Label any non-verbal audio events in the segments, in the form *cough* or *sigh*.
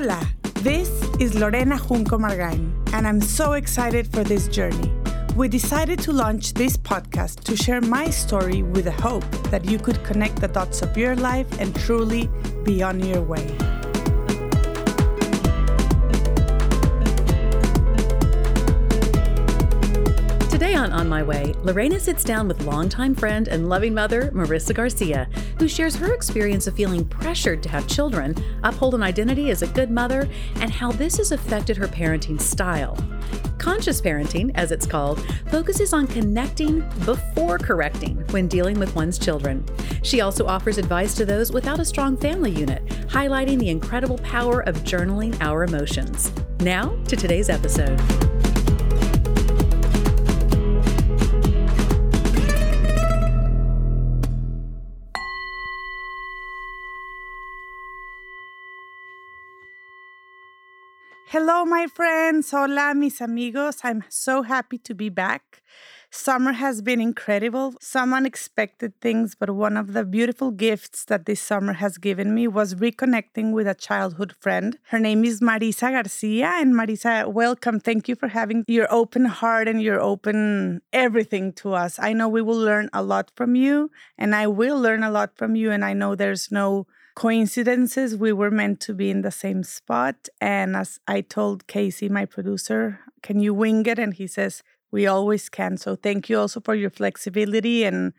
Hola, this is Lorena Junco Margain, and I'm so excited for this journey. We decided to launch this podcast to share my story with the hope that you could connect the dots of your life and truly be on your way. On On My Way, Lorena sits down with longtime friend and loving mother, Marisa Garcia, who shares her experience of feeling pressured to have children, uphold an identity as a good mother, and how this has affected her parenting style. Conscious parenting, as it's called, focuses on connecting before correcting when dealing with one's children. She also offers advice to those without a strong family unit, highlighting the incredible power of journaling our emotions. Now to today's episode. Hello, my friends. Hola, mis amigos. I'm so happy to be back. Summer has been incredible. Some unexpected things, but one of the beautiful gifts that this summer has given me was reconnecting with a childhood friend. Her name is Marisa Garcia. And Marisa, welcome. Thank you for having your open heart and your open everything to us. I know we will learn a lot from you, and I will learn a lot from you. And I know there's no coincidences. We were meant to be in the same spot. And as I told Casey, my producer, can you wing it? And he says, we always can. So thank you also for your flexibility. And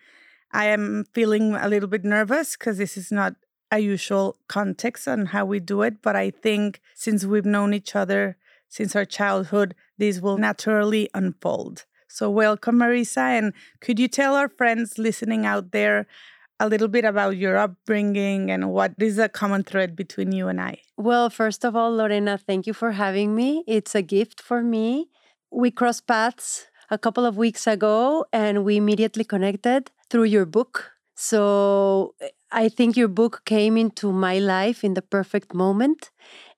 I am feeling a little bit nervous because this is not a usual context on how we do it. But I think since we've known each other since our childhood, this will naturally unfold. So, welcome, Marisa. And could you tell our friends listening out there a little bit about your upbringing and what is a common thread between you and I? Well, first of all, Lorena, thank you for having me. It's a gift for me. We crossed paths a couple of weeks ago and we immediately connected through your book. So I think your book came into my life in the perfect moment.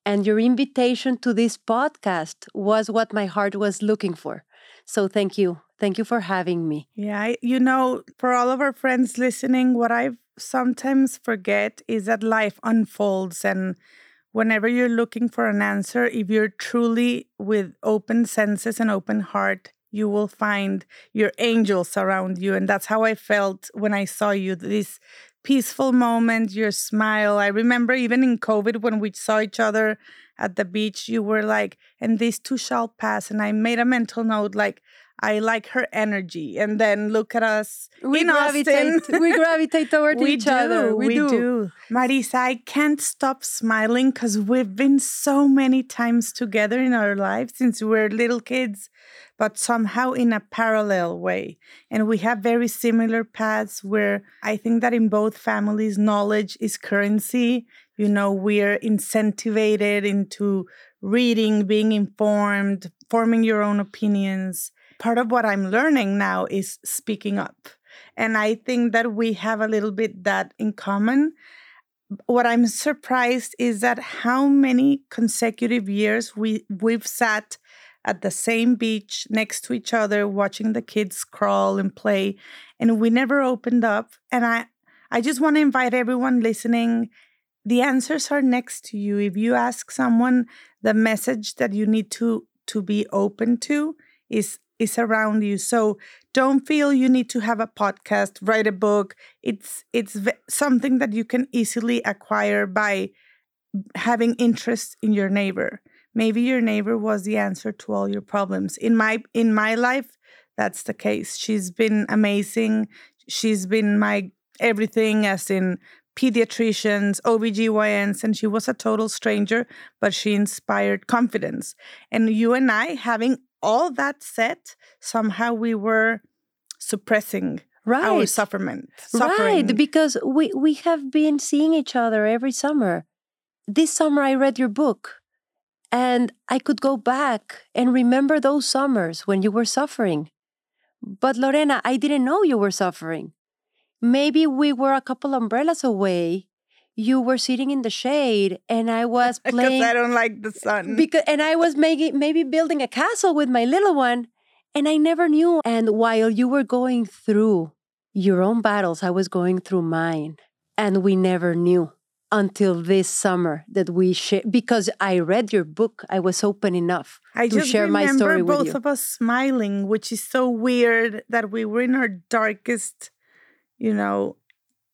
And your invitation to this podcast was what my heart was looking for. So thank you. Thank you for having me. Yeah, you know, for all of our friends listening, what I sometimes forget is that life unfolds and whenever you're looking for an answer, if you're truly with open senses and open heart, you will find your angels around you. And that's how I felt when I saw you this peaceful moment, your smile. I remember even in COVID when we saw each other at the beach, you were like, and these too shall pass. And I made a mental note like, I like her energy. And then look at us we in gravitate, Austin. we *laughs* gravitate toward we each do, other. We, do. do. Marisa, I can't stop smiling because we've been so many times together in our lives since we were little kids, but somehow in a parallel way. And we have very similar paths where I think that in both families, knowledge is currency. You know, we're incentivated into reading, being informed, forming your own opinions part of what I'm learning now is speaking up. And I think that we have a little bit that in common. What I'm surprised is that how many consecutive years we we've sat at the same beach next to each other watching the kids crawl and play and we never opened up and I I just want to invite everyone listening the answers are next to you if you ask someone the message that you need to to be open to is is around you. So don't feel you need to have a podcast, write a book. It's it's something that you can easily acquire by having interest in your neighbor. Maybe your neighbor was the answer to all your problems. In my in my life, that's the case. She's been amazing. She's been my everything as in pediatricians, OBGYNs, and she was a total stranger, but she inspired confidence. And you and I having all that said, somehow we were suppressing right. our. Suffering. Right, because we, we have been seeing each other every summer. This summer, I read your book and I could go back and remember those summers when you were suffering. But Lorena, I didn't know you were suffering. Maybe we were a couple umbrellas away you were sitting in the shade and I *laughs* was playing because I don't like the sun. *laughs* Because and I was making maybe building a castle with my little one and I never knew and while you were going through your own battles I was going through mine and we never knew until this summer that we share because I read your book. I was open enough I to share my story with you. Both of us smiling, which is so weird that we were in our darkest, you know,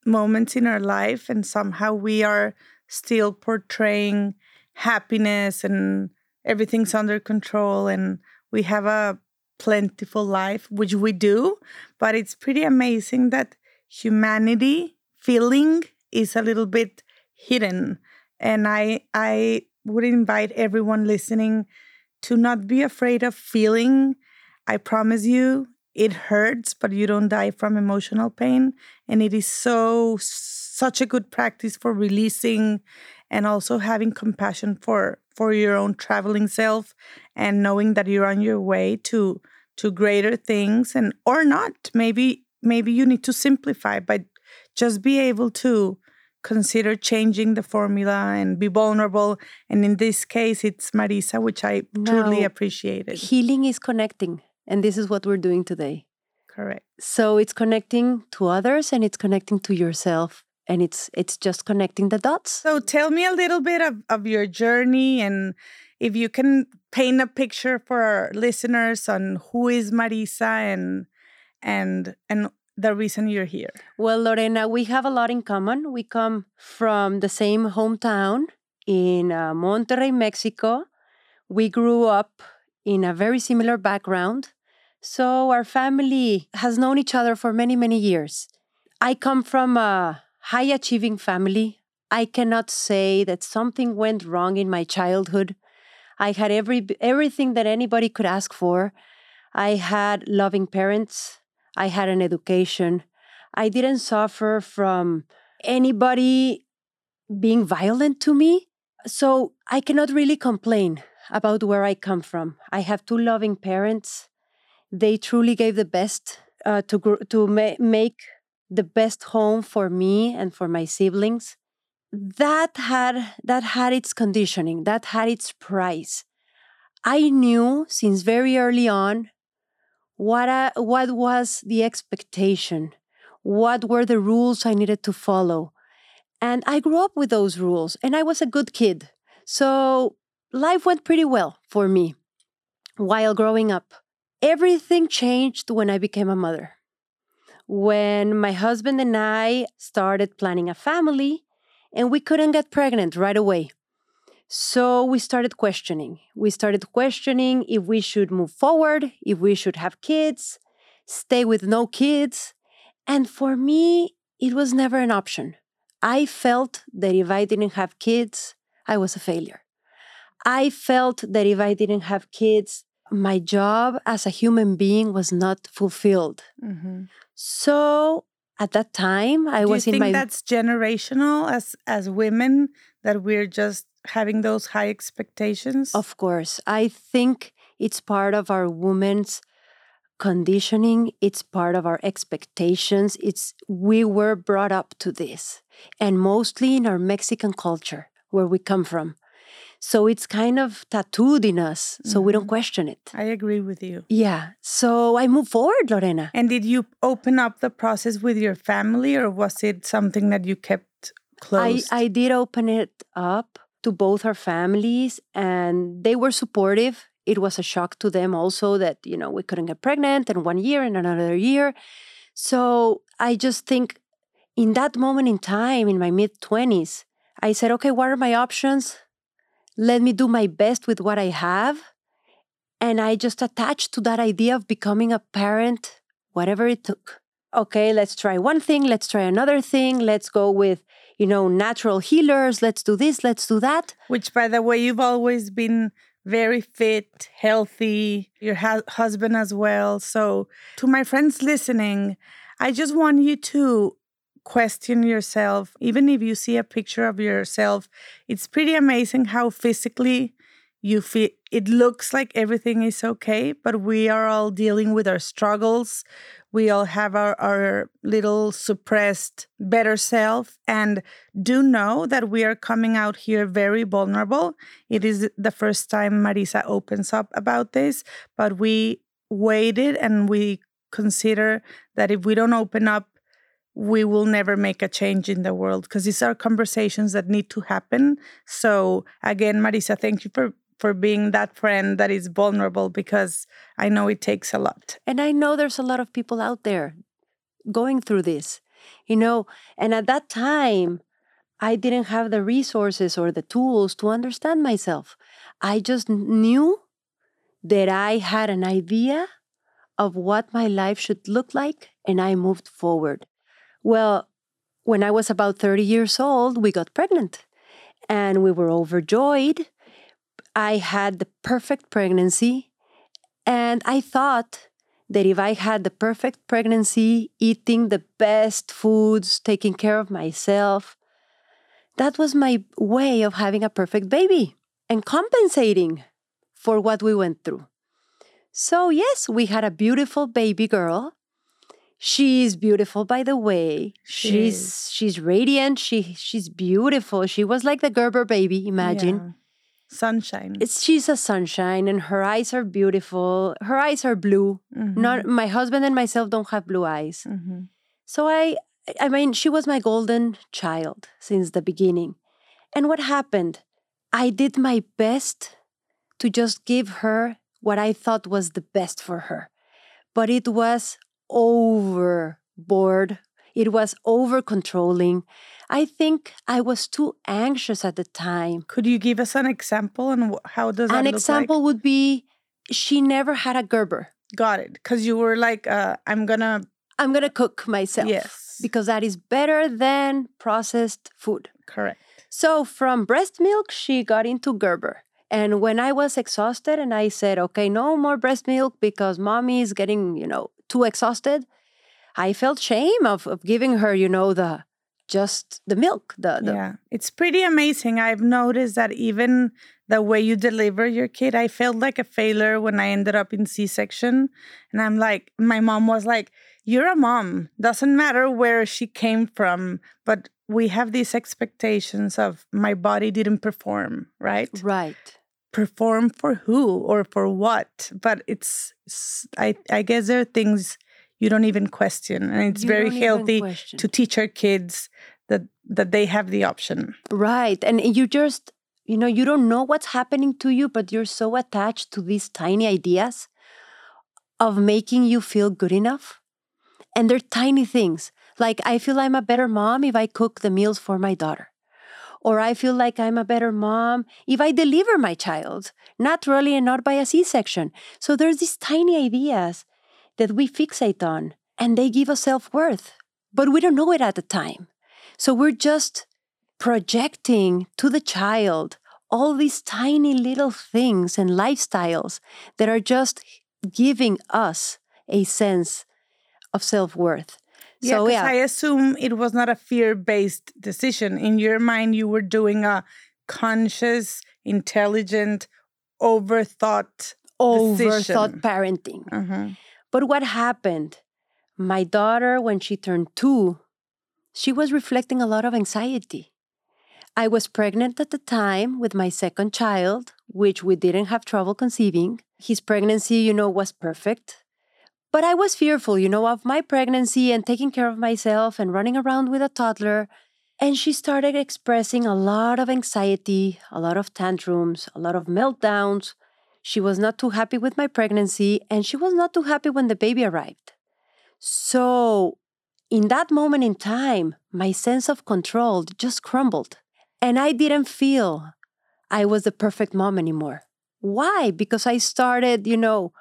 moments in our life, and somehow we are still portraying happiness and everything's under control, and we have a plentiful life, which we do. But it's pretty amazing that humanity feeling is a little bit hidden, and I I would invite everyone listening to not be afraid of feeling. I promise you, it hurts, but you don't die from emotional pain. And it is so, such a good practice for releasing and also having compassion for for your own traveling self and knowing that you're on your way to to greater things and or not maybe maybe you need to simplify but just be able to consider changing the formula and be vulnerable. And in this case, it's Marisa, which I truly No. appreciated. Healing is connecting, and this is what we're doing today. Correct. So it's connecting to others and it's connecting to yourself and it's it's just connecting the dots. So tell me a little bit of, of your journey and if you can paint a picture for our listeners on who is Marisa and and and the reason you're here. Well, Lorena, we have a lot in common. We come from the same hometown in uh, Monterrey, Mexico. We grew up in a very similar background. So our family has known each other for many, many years. I come from a high achieving family. I cannot say that something went wrong in my childhood. I had every everything that anybody could ask for. I had loving parents. I had an education. I didn't suffer from anybody being violent to me. So I cannot really complain about where I come from. I have two loving parents. They truly gave the best uh, to gr- to ma- make the best home for me and for my siblings. That had that had its conditioning. That had its price. I knew since very early on what I, what was the expectation what were the rules i needed to follow and i grew up with those rules and i was a good kid so life went pretty well for me while growing up everything changed when i became a mother when my husband and i started planning a family and we couldn't get pregnant right away so we started questioning. We started questioning if we should move forward, if we should have kids, stay with no kids. And for me, it was never an option. I felt that if I didn't have kids, I was a failure. I felt that if I didn't have kids, my job as a human being was not fulfilled. Mm-hmm. So at that time, I Do was you in think my that's generational as as women that we're just having those high expectations? Of course. I think it's part of our women's conditioning, it's part of our expectations. It's we were brought up to this, and mostly in our Mexican culture where we come from. So it's kind of tattooed in us, so we don't mm. question it. I agree with you. Yeah. So I move forward, Lorena. And did you open up the process with your family or was it something that you kept I. I did open it up to both our families and they were supportive. It was a shock to them also that, you know, we couldn't get pregnant and one year and another year. So I just think in that moment in time, in my mid 20s, I said, okay, what are my options? Let me do my best with what I have. And I just attached to that idea of becoming a parent, whatever it took. Okay, let's try one thing, let's try another thing, let's go with you know, natural healers. Let's do this, let's do that. Which, by the way, you've always been very fit, healthy, your hu- husband as well. So, to my friends listening, I just want you to question yourself. Even if you see a picture of yourself, it's pretty amazing how physically you feel it looks like everything is okay, but we are all dealing with our struggles. We all have our, our little suppressed better self. And do know that we are coming out here very vulnerable. It is the first time Marisa opens up about this, but we waited and we consider that if we don't open up we will never make a change in the world because these are conversations that need to happen. So again, Marisa, thank you for for being that friend that is vulnerable because I know it takes a lot. And I know there's a lot of people out there going through this, you know, and at that time, I didn't have the resources or the tools to understand myself. I just knew that I had an idea of what my life should look like, and I moved forward. Well, when I was about 30 years old, we got pregnant and we were overjoyed. I had the perfect pregnancy, and I thought that if I had the perfect pregnancy, eating the best foods, taking care of myself, that was my way of having a perfect baby and compensating for what we went through. So, yes, we had a beautiful baby girl. She's beautiful by the way. She she's is. she's radiant. She she's beautiful. She was like the Gerber baby, imagine. Yeah. Sunshine. It's she's a sunshine and her eyes are beautiful. Her eyes are blue. Not my husband and myself don't have blue eyes. Mhm. So I I mean she was my golden child since the beginning. And what happened? I did my best to just give her what I thought was the best for her. But it was overboard. It was over controlling. I think I was too anxious at the time. Could you give us an example and how does that An example would be she never had a Gerber. Got it. Because you were like, uh, I'm gonna. I'm going to cook myself. Yes. Because that is better than processed food. Correct. So from breast milk, she got into Gerber. And when I was exhausted and I said, okay, no more breast milk because mommy is getting, you know, too exhausted, I felt shame of, of giving her, you know, the just the milk. The, the yeah, it's pretty amazing. I've noticed that even the way you deliver your kid, I felt like a failure when I ended up in C section. And I'm like, my mom was like, You're a mom. Doesn't matter where she came from, but we have these expectations of my body didn't perform, right? right. Perform for who or for what? But it's—I guess there are things you don't even question. And it's You very healthy to teach our kids that that they have the option. Right. And you just, you know, you don't know what's happening to you, but you're so attached to these tiny ideas of making you feel good enough. And they're tiny things. Like, I feel I'm a better mom if I cook the meals for my daughter. Or I feel like I'm a better mom if I deliver my child naturally and not by a C section. So there's these tiny ideas that we fixate on and they give us self worth, but we don't know it at the time. So we're just projecting to the child all these tiny little things and lifestyles that are just giving us a sense of self worth. Yeah, so yeah, I assume it was not a fear-based decision. In your mind, you were doing a conscious, intelligent, overthought. overthought decision. parenting. Uh-huh. But what happened? My daughter, when she turned two, she was reflecting a lot of anxiety. I was pregnant at the time with my second child, which we didn't have trouble conceiving. His pregnancy, you know, was perfect. But I was fearful, you know, of my pregnancy and taking care of myself and running around with a toddler. And she started expressing a lot of anxiety, a lot of tantrums, a lot of meltdowns. She was not too happy with my pregnancy, and she was not too happy when the baby arrived. So, in that moment in time, my sense of control just crumbled. And I didn't feel I was the perfect mom anymore. Why? Because I started, you know,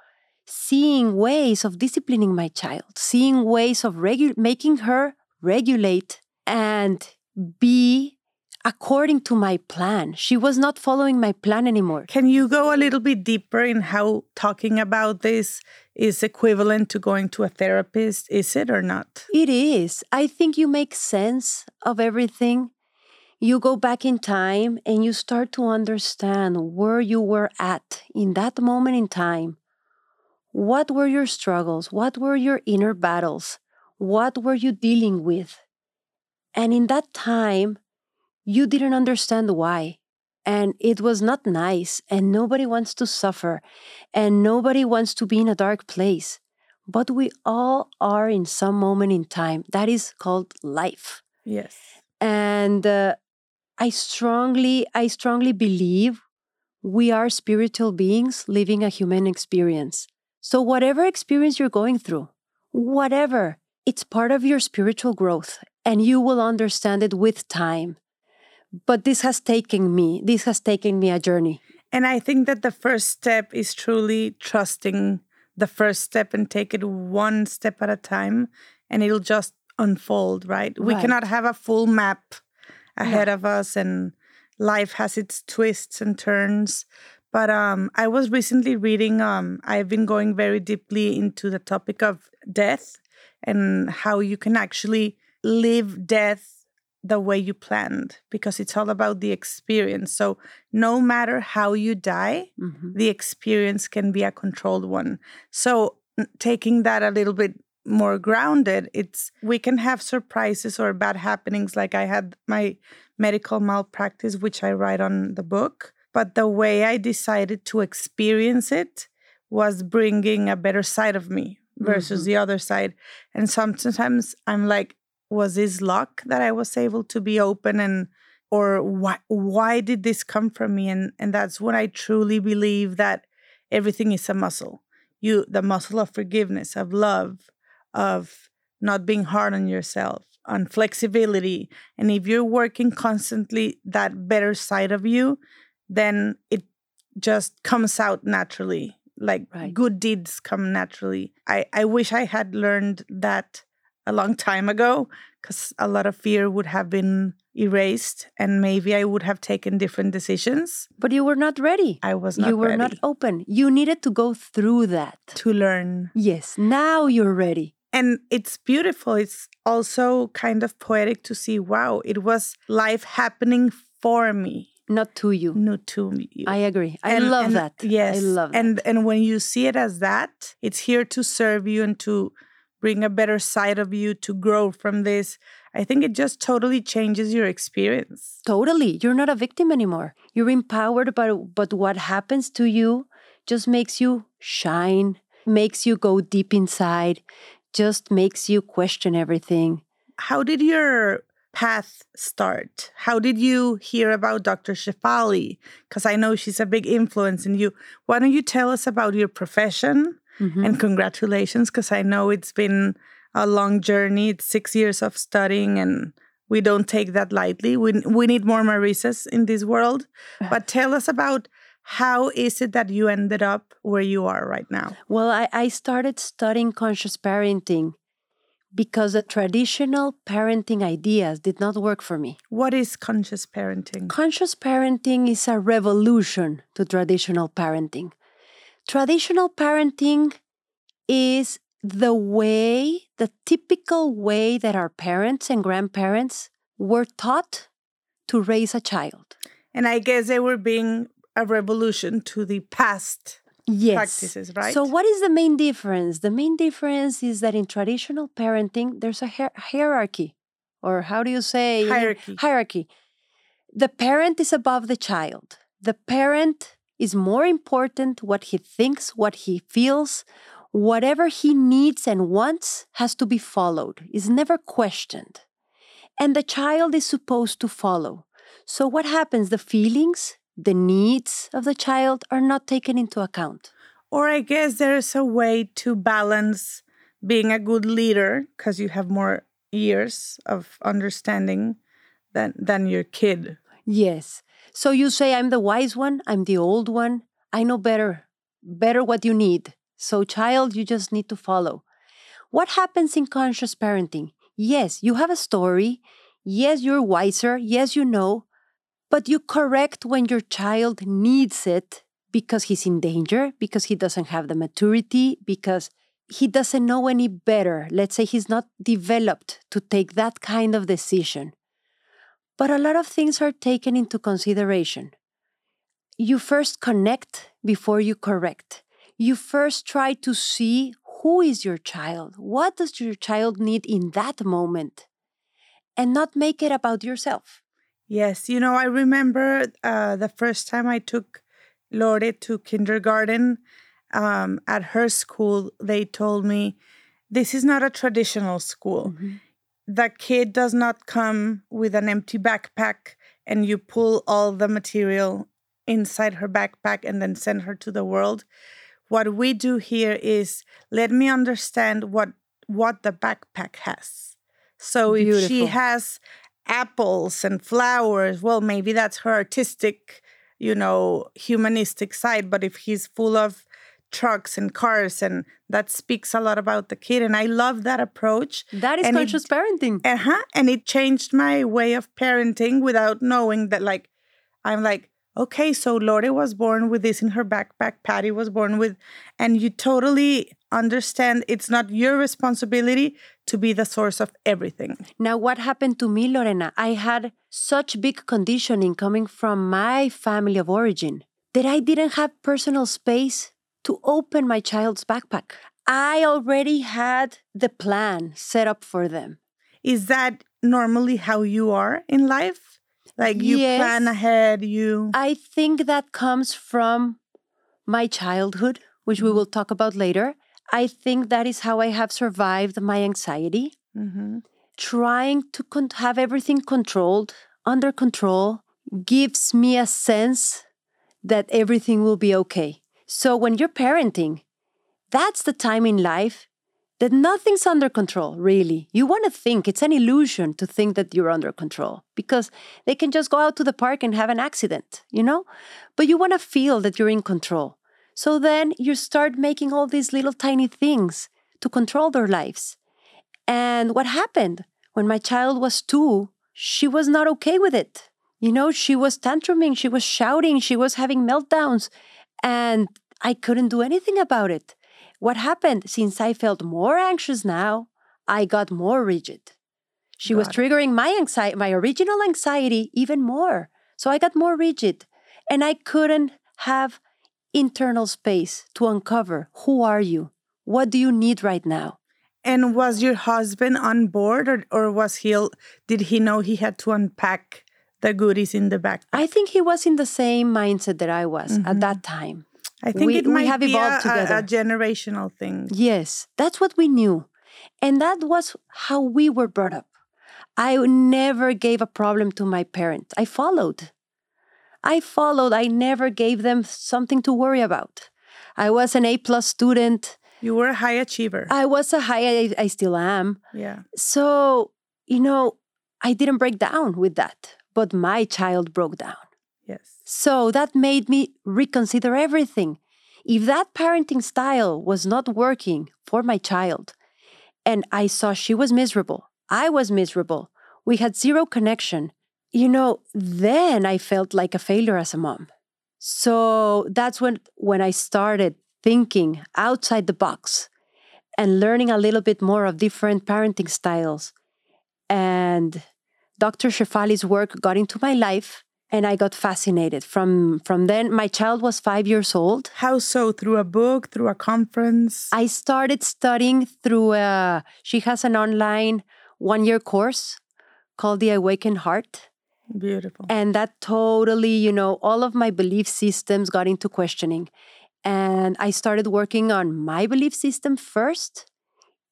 seeing ways of disciplining my child, seeing ways of regu- making her regulate and be according to my plan. She was not following my plan anymore. Can you go a little bit deeper in how talking about this is equivalent to going to a therapist? Is it or not? It is. I think you make sense of everything. You go back in time and you start to understand where you were at in that moment in time. What were your struggles? What were your inner battles? What were you dealing with? And in that time, you didn't understand why. And it was not nice. And nobody wants to suffer. And nobody wants to be in a dark place. but we all are in some moment in time. That is called life. Yes. And uh, I strongly, I strongly believe we are spiritual beings living a human experience. So, whatever experience you're going through, whatever, it's part of your spiritual growth and you will understand it with time. But this has taken me, this has taken me a journey. And I think that the first step is truly trusting the first step and take it one step at a time and it'll just unfold, right? right. We cannot have a full map ahead of us and life has its twists and turns. But um, I was recently reading, um, I've been going very deeply into the topic of death and how you can actually live death the way you planned because it's all about the experience. So, no matter how you die, mm-hmm. the experience can be a controlled one. So, taking that a little bit more grounded, it's we can have surprises or bad happenings. Like I had my medical malpractice, which I write on the book. But the way I decided to experience it was bringing a better side of me versus mm-hmm. the other side. And sometimes I'm like, was this luck that I was able to be open and or why why did this come from me? And and that's when I truly believe that everything is a muscle. You the muscle of forgiveness, of love, of not being hard on yourself, on flexibility. And if you're working constantly that better side of you, then it just comes out naturally. Like right. good deeds come naturally. I, I wish I had learned that a long time ago because a lot of fear would have been erased and maybe I would have taken different decisions. But you were not ready. I was not You were ready. not open. You needed to go through that. To learn. Yes, now you're ready. And it's beautiful. It's also kind of poetic to see wow, it was life happening for me. Not to you. Not to you. I agree. I and, love and that. Yes. I love that. And and when you see it as that, it's here to serve you and to bring a better side of you to grow from this. I think it just totally changes your experience. Totally. You're not a victim anymore. You're empowered, but but what happens to you just makes you shine, makes you go deep inside, just makes you question everything. How did your path start? How did you hear about Dr. Shefali? Because I know she's a big influence in you. Why don't you tell us about your profession? Mm-hmm. And congratulations, because I know it's been a long journey. It's six years of studying, and we don't take that lightly. We, we need more Marisas in this world. *sighs* But tell us about how is it that you ended up where you are right now? Well, I, I started studying conscious parenting because the traditional parenting ideas did not work for me. What is conscious parenting? Conscious parenting is a revolution to traditional parenting. Traditional parenting is the way, the typical way that our parents and grandparents were taught to raise a child. And I guess they were being a revolution to the past yes. practices, right? So, what is the main difference? The main difference is that in traditional parenting, there's a hier- hierarchy, or how do you say hierarchy? Hierarchy. The parent is above the child. The parent is more important what he thinks, what he feels, whatever he needs and wants has to be followed, is never questioned. And the child is supposed to follow. So, what happens? The feelings, the needs of the child are not taken into account. Or I guess there's a way to balance being a good leader because you have more years of understanding than than your kid. Yes. So you say I'm the wise one, I'm the old one. I know better, better what you need. So child, you just need to follow. What happens in conscious parenting? Yes, you have a story. Yes, you're wiser. Yes, you know. But you correct when your child needs it because he's in danger, because he doesn't have the maturity, because he doesn't know any better. Let's say he's not developed to take that kind of decision. But a lot of things are taken into consideration. You first connect before you correct. You first try to see who is your child? What does your child need in that moment? And not make it about yourself. Yes, you know, I remember uh, the first time I took Lore to kindergarten. um, at her school, they told me this is not a traditional school. Mm-hmm. The kid does not come with an empty backpack and you pull all the material inside her backpack and then send her to the world. What we do here is let me understand what what the backpack has. So if she has apples and flowers, well, maybe that's her artistic, you know, humanistic side. But if he's full of trucks and cars, and that speaks a lot about the kid. And I love that approach. That is And it- conscious parenting. Uh huh. And it changed my way of parenting without knowing that, like, I'm like, okay, so Lore was born with this in her backpack. Patty was born with, and you totally understand it's not your responsibility to be the source of everything. Now, what happened to me, Lorena? I had such big conditioning coming from my family of origin that I didn't have personal space to open my child's backpack. I already had the plan set up for them. Is that normally how you are in life? Like you plan ahead, you. I think that comes from my childhood, which we mm-hmm. will talk about later. I think that is how I have survived my anxiety. Mhm. trying to con- have everything controlled, under control, gives me a sense that everything will be okay. So when you're parenting, that's the time in life that nothing's under control, really. You want to think it's an illusion to think that you're under control because they can just go out to the park and have an accident, you know? But you want to feel that you're in control. So then you start making all these little tiny things to control their lives. And what happened when my child was two, she was not okay with it. You know, she was tantruming, she was shouting, she was having meltdowns, and I couldn't do anything about it. What happened? Since I felt more anxious now, I got more rigid. She was it. triggering my anxiety, my original anxiety even more. So I got more rigid and I couldn't have internal space to uncover who are you? What do you need right now? And was your husband on board, or, or was he? Did he know he had to unpack the goodies in the back? I think he was in the same mindset that I was at mm-hmm. that time. I think we- it we might have be evolved a- together. a generational thing. Yes, that's what we knew. And that was how we were brought up. I never gave a problem to my parents. I followed. I followed. I never gave them something to worry about. I was an A plus student. You were a high achiever. I was a high, I, I still am. yeah. So, you know, I didn't break down with that, but my child broke down. Yes. So that made me reconsider everything. If that parenting style was not working for my child, and I saw she was miserable, I was miserable, we had zero connection, you know, then I felt like a failure as a mom. So that's when, when I started thinking outside the box and learning a little bit more of different parenting styles. And Dr. Shefali's work got into my life and I got fascinated. From from then my child was 5 years old. How so? Through a book, through a conference? I started studying through a she has an online one-year course called The Awakened Heart. Beautiful. And that totally, you know, all of my belief systems got into questioning. And I started working on my belief system first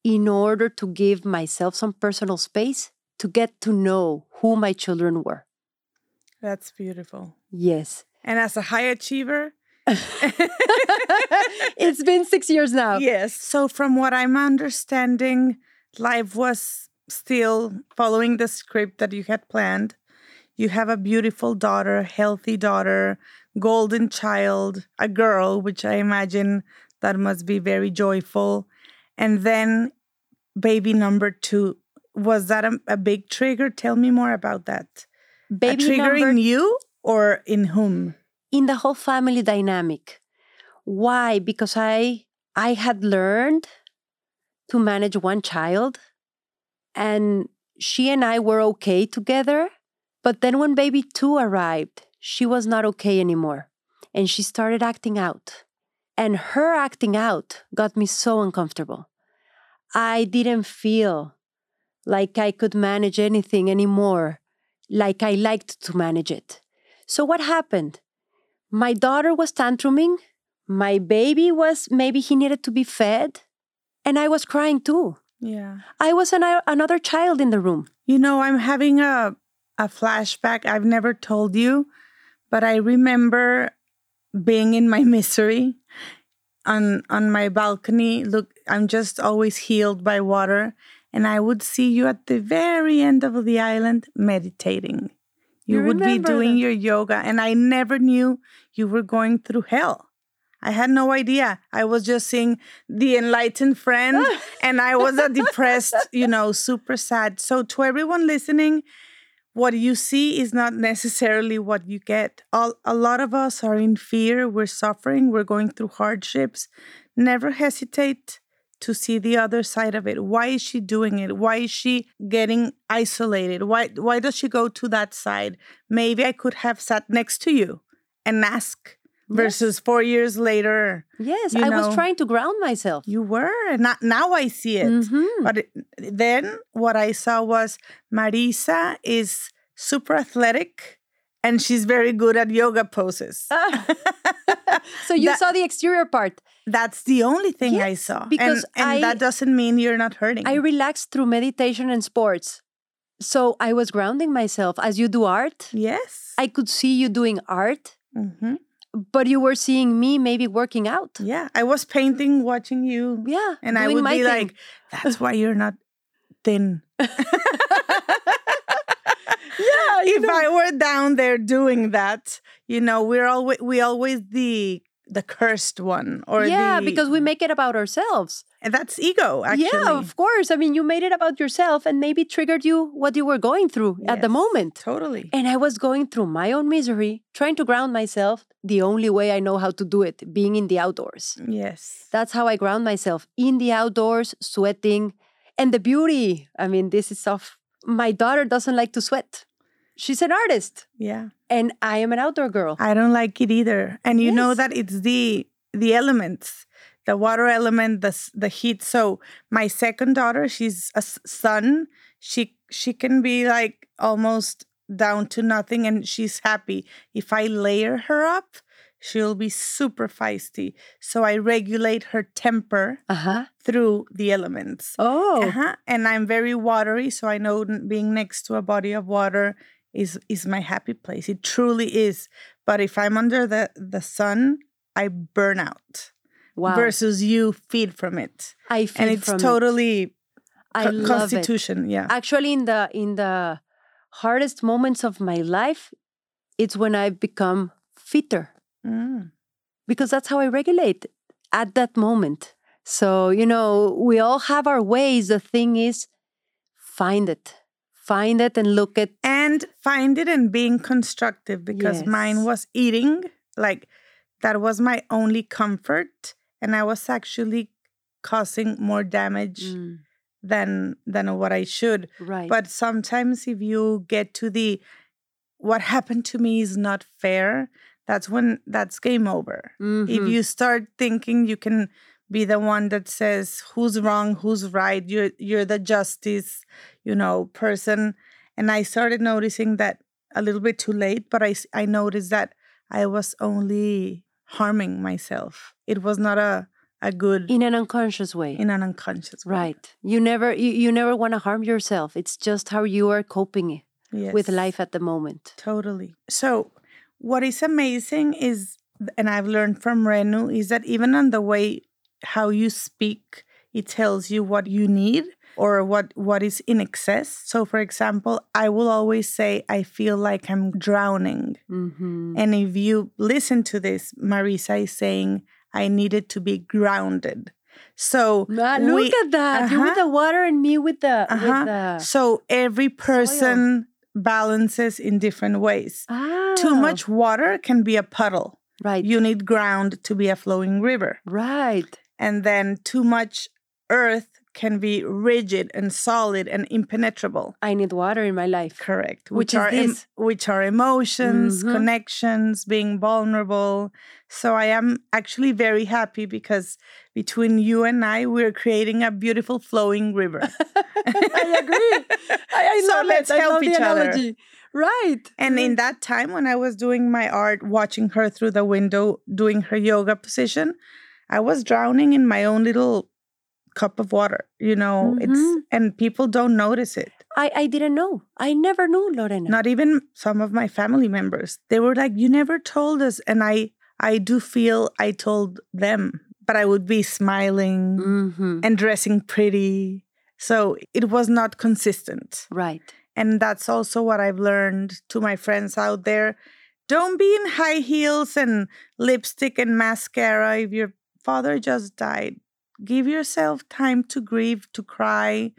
in order to give myself some personal space to get to know who my children were. That's beautiful. Yes. And as a high achiever, *laughs* it's been six years now. yes. So, from what I'm understanding, life was still following the script that you had planned. You have a beautiful daughter, healthy daughter, golden child, a girl, which I imagine that must be very joyful. And then baby number two. Was that a, a big trigger? Tell me more about that. Baby a trigger number in you or in whom? in the whole family dynamic. Why? Because I I had learned to manage one child and she and I were okay together, but then when baby 2 arrived, she was not okay anymore and she started acting out. And her acting out got me so uncomfortable. I didn't feel like I could manage anything anymore, like I liked to manage it. So what happened? My daughter was tantruming. My baby was maybe he needed to be fed, and I was crying too. Yeah. I was an, another child in the room. You know, I'm having a a flashback I've never told you, but I remember being in my *laughs* misery on on my balcony. Look, I'm just always healed by water, and I would see you at the very end of the island meditating. You, You would be doing your yoga, and I never knew you were going through hell. I had no idea. I was just seeing the enlightened friend, *laughs* and I was a depressed, you know, super sad. So, to everyone listening, what you see is not necessarily what you get. All, a lot of us are in fear, we're suffering, we're going through hardships. Never hesitate to see the other side of it. Why is she doing it? Why is she getting isolated? Why why does she go to that side? Maybe I could have sat next to you and ask versus 4 years later Yes, I was trying to ground myself. you were and not, now I see it. Mhm. But then what I saw was Marisa is super athletic and she's very good at yoga poses. *laughs* so you That- saw the exterior part. That's the only thing I saw. because and, and I- that doesn't mean you're not hurting. I relaxed through meditation and sports. So I was grounding myself. As you do art, yes. I could see you doing art, Mhm. But you were seeing me maybe working out. Yeah. I was painting watching you. Yeah. And I would be thing. like, that's why you're not thin. *laughs* yeah, *laughs* if I were down there doing that, you know, we're always we always the the cursed one or yeah, the, because we make it about ourselves. And that's ego actually. Yeah, of course. I mean, you made it about yourself and maybe triggered you what you were going through at the moment. Totally. And I was going through my own misery, trying to ground myself the only way I know how to do it, being in the outdoors. Mm, yes. That's how I ground myself in the outdoors, sweating. And the beauty, I mean, this is of my daughter doesn't like to sweat. She's an artist, Yeah. and I am an outdoor girl. I don't like it either. And you know that it's the the elements, the water element, the the heat. So my second daughter, she's a sun. She she can be like almost down to nothing and she's happy. If I layer her up, she'll be super feisty. So I regulate her temper Uh huh. through the elements. Oh, Uh-huh. And I'm very watery, so I know being next to a body of water is is my happy place. It truly is. But if I'm under the the sun, I burn out. Wow. Versus you feed from it, I feel and it's from it. totally I it. constitution. Yeah. Actually, in the in the hardest moments of my life, it's when I've become fitter Mm. because that's how I regulate at that moment. So, you know, we all have our ways. The thing is, find it, find it and look at. And find it and being constructive because mine was eating. Like that was my only comfort, and I was actually causing more damage Mm, than than what I should. right. But sometimes if you get to the what happened to me is not fair, that's when that's game over. If Mhm. you start thinking you can be the one that says who's wrong, who's right, you're you're the justice, you know, person. And I started noticing that a little bit too late, but I I noticed that I was only harming myself. It was not a a good in an unconscious way. in an unconscious way. Right. You never you, you never want to harm yourself. It's just how you are coping with life at the moment. Totally. So, what is amazing is, and I've learned from Renu, is that even on the way how you speak, it tells you what you need or what what is in excess. So, for example, I will always say, "I feel like I'm drowning," hmm and if you listen to this, Marisa is saying, "I needed to be grounded." So look we- at that. You with uh-huh. the water and me with the Uh-huh. with the So every person balances in different ways. ah, Too much water can be a puddle. Right. You need ground to be a flowing river. right. And then too much earth can be rigid and solid and impenetrable. I need water in my life. Correct. Which is are em- which are emotions, Mhm. connections, being vulnerable. So I am actually very happy because between you and I, we're creating a beautiful flowing river. *laughs* I agree. I, I *laughs* So love let's it. I help love each the other. analogy. Right. And in that time, when I was doing my art, watching her through the window, doing her yoga position, I was drowning in my own little cup of water. You know, Mhm. it's and people don't notice it. I, I didn't know. I never knew, Lorena. Not even some of my family members. They were like, "You never told us," and I, I do feel I told them, but I would be smiling hmm and dressing pretty, so it was not consistent. Right. And that's also what I've learned to my friends out there. Don't be in high heels and lipstick and mascara if your father just died. Give yourself time to grieve, to cry,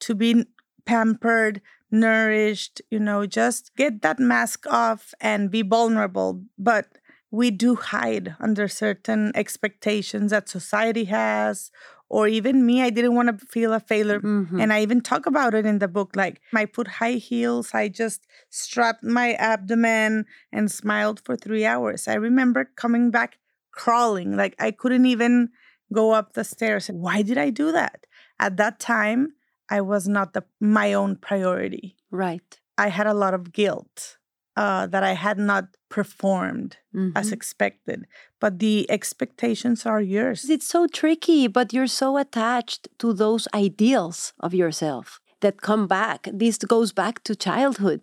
to be pampered, nourished, you know, just get that mask off and be vulnerable. But we do hide under certain expectations that society has, or even me. I didn't want to feel a failure Mhm. and I even talk about it in the book. Like, I put high heels, I just strapped my abdomen and smiled for three hours. I remember coming back crawling, like, I couldn't even go up the stairs. Why did I do that? At that time, I was not the, my own priority. right. I had a lot of guilt uh, that I had not performed as Mhm. expected. But the expectations are yours. It's so tricky, but you're so attached to those ideals of yourself that come back. This goes back to childhood.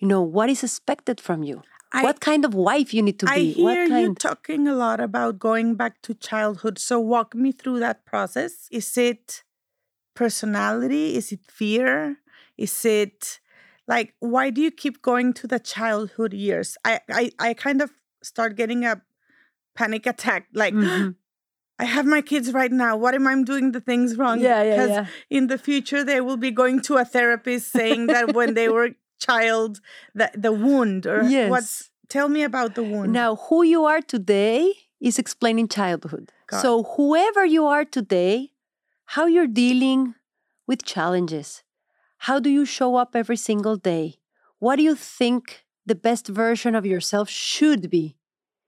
You know, what is expected from you? I- what kind of wife you need to I be? hear what you talking a lot about going back to childhood. So walk me through that process. Is it personality? Is it fear? Is it like why do you keep going to the childhood years? I I, I kind of start getting a panic attack. Like Mhm. *gasps* I have my kids right now. What am I doing the things wrong? Yeah, yeah, Because yeah. in the future they will be going to a therapist saying that when they were child that the wound or Yes. what's tell me about the wound. Now, who you are today is explaining childhood. Got so, whoever you are today, how you're dealing with challenges, how do you show up every single day? What do you think the best version of yourself should be?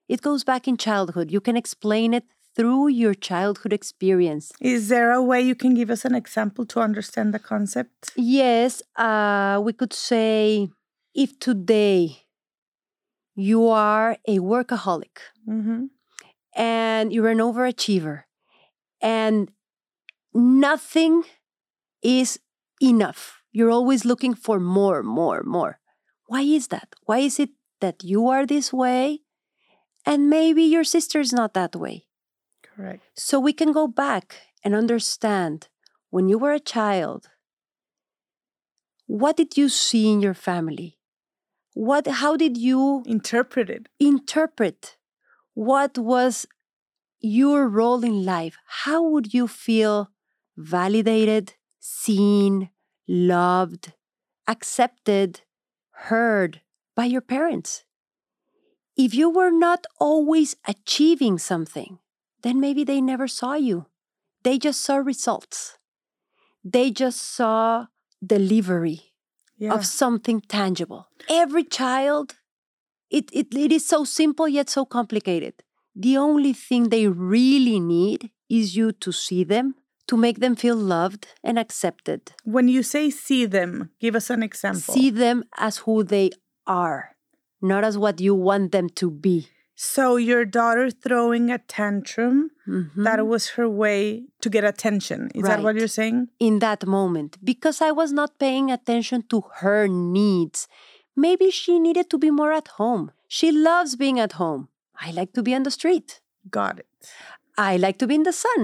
It goes back in childhood. You can explain it through your childhood experience. Is there a way you can give us an example to understand the concept? Yes, uh, we could say if today you are a workaholic, Mm-hmm. and you're an overachiever and nothing is enough. You're always looking for more, more, more. Why is that? Why is it that you are this way and maybe your sister's not that way? Correct. So we can go back and understand when you were a child, what did you see in your family? What how did you interpret it? interpret what was your role in life, how would you feel validated, seen, loved, accepted, heard by your parents? If you were not always achieving something, then maybe they never saw you. They just saw results. They just saw delivery Yeah. of something tangible. Every child, it, it, it is so simple yet so complicated. The only thing they really need is you to see them, to make them feel loved and accepted. when you say see them, give us an example. See them as who they are, not as what you want them to be. So your daughter throwing a tantrum, Mhm. that was her way to get attention. Is that what you're saying? in that moment because I was not paying attention to her needs. Maybe she needed to be more at home. She loves being at home. I like to be on the street. Got it. I like to be in the sun.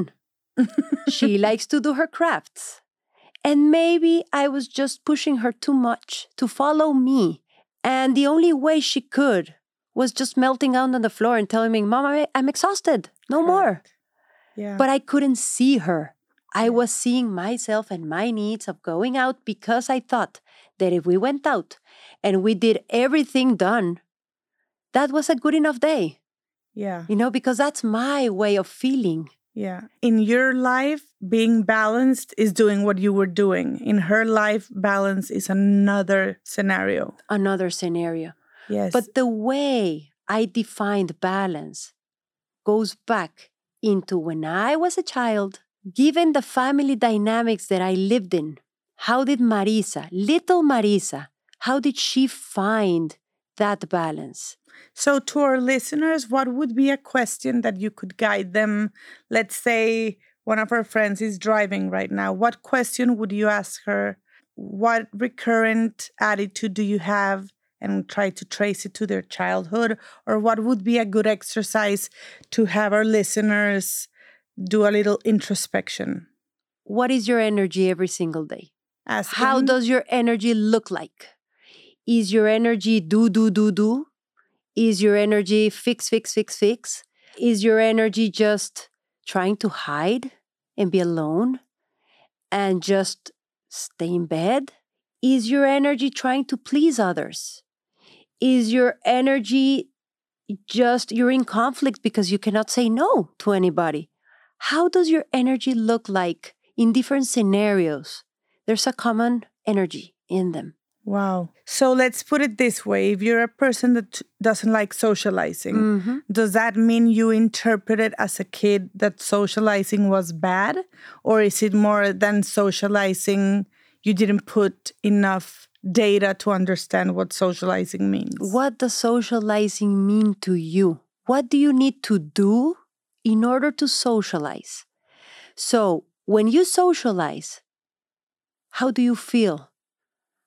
*laughs* she likes to do her crafts. And maybe I was just pushing her too much to follow me. And the only way she could was just melting down on the floor and telling me, Mom, I'm exhausted. No more. Yeah. But I couldn't see her. I was seeing myself and my needs of going out because I thought that if we went out and we did everything done, that was a good enough day, yeah. you know, because that's my way of feeling. Yeah. In your life, being balanced is doing what you were doing. In her life, balance is another scenario. Another scenario. Yes. But the way I defined balance goes back into when I was a child, given the family dynamics that I lived in. How did Marisa, little Marisa, How did she find that balance? So, to our listeners, what would be a question that you could guide them? Let's say one of our friends is driving right now. What question would you ask her? What recurrent attitude do you have? And try to trace it to their childhood. Or what would be a good exercise to have our listeners do a little introspection? What is your energy every single day? Asking, How does your energy look like? Is your energy do, do, do, do? Is your energy fix, fix, fix, fix? Is your energy just trying to hide and be alone and just stay in bed? Is your energy trying to please others? Is your energy just you're in conflict because you cannot say no to anybody? How does your energy look like in different scenarios? There's a common energy in them. Wow. So let's put it this way if you're a person that doesn't like socializing, Mhm. does that mean you interpreted as a kid that socializing was bad? Or is it more than socializing, you didn't put enough data to understand what socializing means? What does socializing mean to you? What do you need to do in order to socialize? So, when you socialize, how do you feel?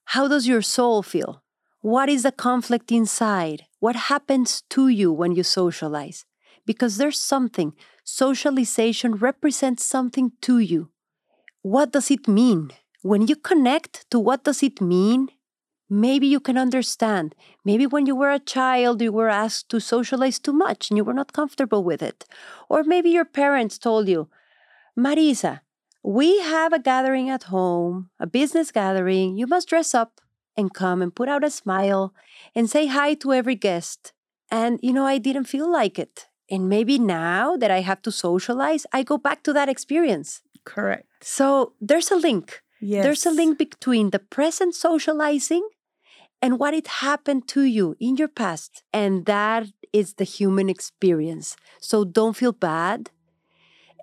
How does your soul feel? What is the conflict inside? What happens to you when you socialize? Because there's something. Socialization represents something to you. What does it mean? When you connect to what does it mean, maybe you can understand. Maybe when you were a child, you were asked to socialize too much and you were not comfortable with it. Or maybe your parents told you, Marisa, we have a gathering at home, a business gathering. You must dress up and come and put out a smile and say hi to every guest. And, you know, I didn't feel like it. And maybe now that I have to socialize, I go back to that experience. Correct. So there's a link. Yes. There's a link between the present socializing and what it happened to you in your past. And that is the human experience. So don't feel bad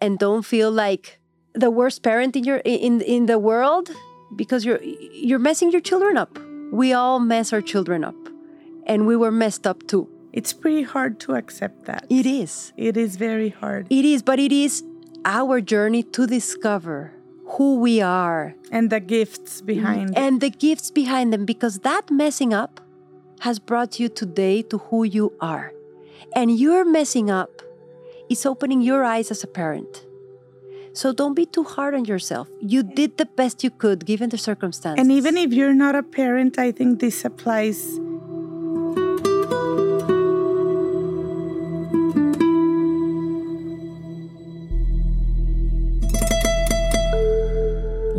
and don't feel like the worst parent in your in in the world because you're you're messing your children up. We all mess our children up. And we were messed up too. It's pretty hard to accept that. It is. It is very hard. It is, but it is our journey to discover who we are And the gifts behind and the gifts behind them because that messing up has brought you today to who you are. And your messing up is opening your eyes as a parent. So don't be too hard on yourself. You did the best you could given the circumstances. And even if you're not a parent, I think this applies.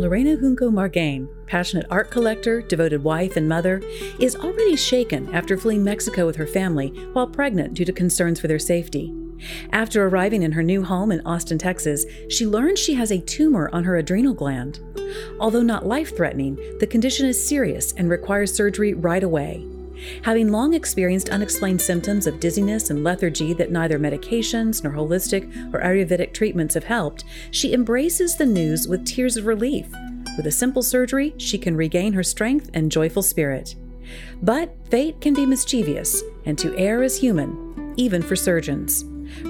Lorena Junco Margain, passionate art collector, devoted wife, and mother, is already shaken after fleeing Mexico with her family while pregnant due to concerns for their safety. After arriving in her new home in Austin, Texas, she learns she has a tumor on her adrenal gland. Although not life threatening, the condition is serious and requires surgery right away. Having long experienced unexplained symptoms of dizziness and lethargy that neither medications nor holistic or Ayurvedic treatments have helped, she embraces the news with tears of relief. With a simple surgery, she can regain her strength and joyful spirit. But fate can be mischievous, and to err is human, even for surgeons.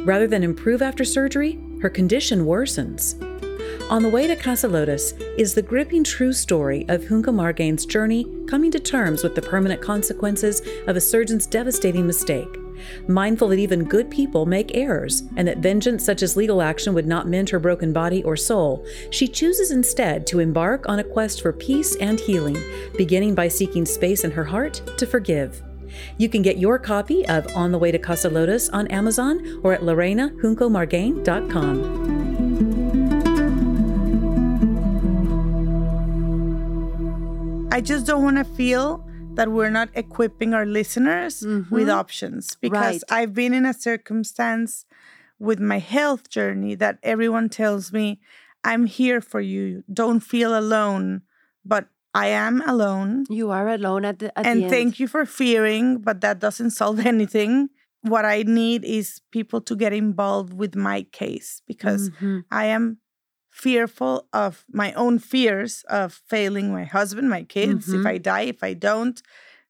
Rather than improve after surgery, her condition worsens. On the Way to Casa Lotus is the gripping true story of Junco Margain's journey coming to terms with the permanent consequences of a surgeon's devastating mistake. Mindful that even good people make errors and that vengeance such as legal action would not mend her broken body or soul, she chooses instead to embark on a quest for peace and healing, beginning by seeking space in her heart to forgive. You can get your copy of On the Way to Casa Lotus on Amazon or at lorenajuncomargain.com. I just don't want to feel that we're not equipping our listeners with options because Right. I've been in a circumstance with my health journey that everyone tells me, I'm here for you. Don't feel alone. But I am alone. you are alone at the at and the thank you for fearing, but that doesn't solve *laughs* anything. What I need is people to get involved with my case because Mhm. I am fearful of my own fears of failing my husband, my kids, Mhm. if I die, if I don't.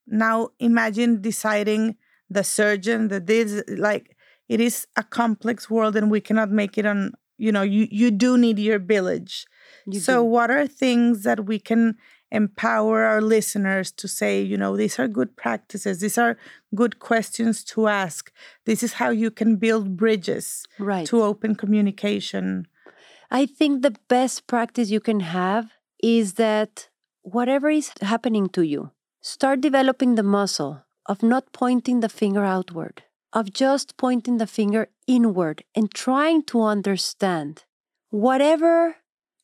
Now imagine deciding the surgeon, the this, like it is a complex world and we cannot make it on, you know, you, you do need your village. You so do. what are things that we can empower our listeners to say, you know, these are good practices, these are good questions to ask. This is how you can build bridges right. to open communication. I think the best practice you can have is that whatever is happening to you, start developing the muscle of not pointing the finger outward, of just pointing the finger inward and trying to understand whatever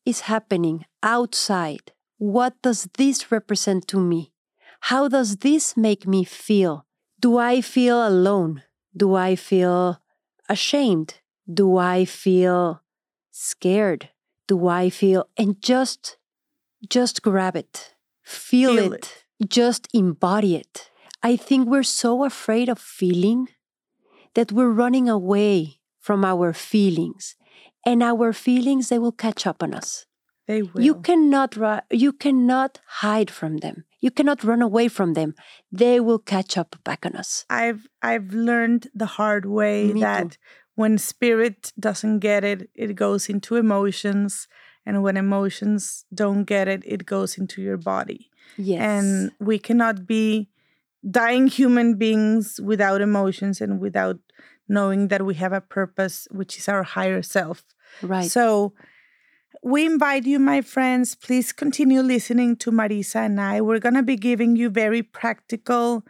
is happening outside. What does this represent to me? How does this make me feel? Do I feel alone? Do I feel ashamed? Do I feel scared? Do I feel and just just grab it. Feel, Feel it. Just embody it. I think we're so afraid of feeling that we're running away from our feelings and our feelings they will catch up on us. They will. You cannot you cannot hide from them. You cannot run away from them. They will catch up back on us. I've I've learned the hard way Me too. When spirit doesn't get it, it goes into emotions, and when emotions don't get it, it goes into your body. Yes. And we cannot be dying human beings without emotions and without knowing that we have a purpose, which is our higher self. right. So we invite you, my friends, please continue listening to Marisa and I. We're going to be giving you very practical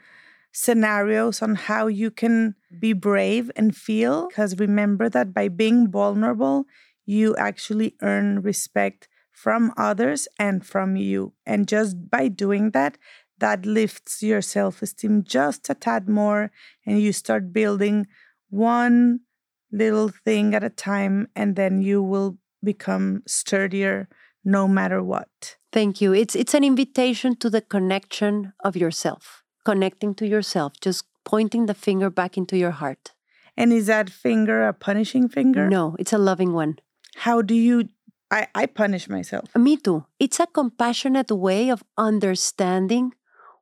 scenarios on how you can be mm-hmm. brave and feel. Because remember that by being vulnerable, you actually earn respect from others and from you. And just by doing that, that lifts your self esteem just a tad more, and you start building one little thing at a time, and then you will become sturdier no matter what. Thank you. It's it's an invitation to the connection of yourself, connecting to yourself, just pointing the finger back into your heart. And is that finger a punishing finger? No, it's a loving one. How do you? I, I punish myself. Me too. It's a compassionate way of understanding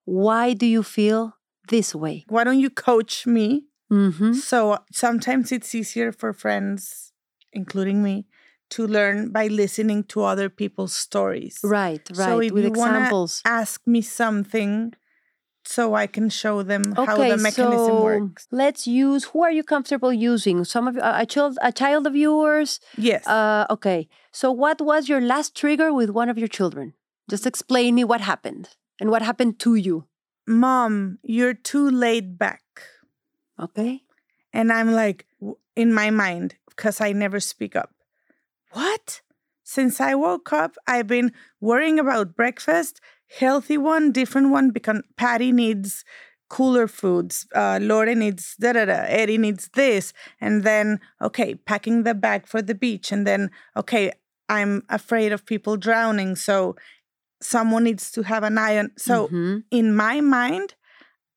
why do you feel this way. Why don't you coach me? Mm-hmm. So sometimes it's easier for friends, including me, to learn by listening to other people's stories. Right, right. So if with you examples. Ask me something so I can show them how the mechanism so works. let's use. Who are you comfortable using? Some of a child, a child of yours. Yes. Uh, okay. So, what was your last trigger with one of your children? Just explain me what happened and what happened to you. Mom, you're too laid back. Okay. And I'm like, in my mind, because I never speak up. What? Since I woke up, I've been worrying about breakfast, healthy one, different one, because Patty needs cooler foods. Uh, Lore needs da da da. Eddie needs this. And then, okay, packing the bag for the beach. And then, okay, I'm afraid of people drowning. So someone needs to have an eye on. So Mhm. in my mind,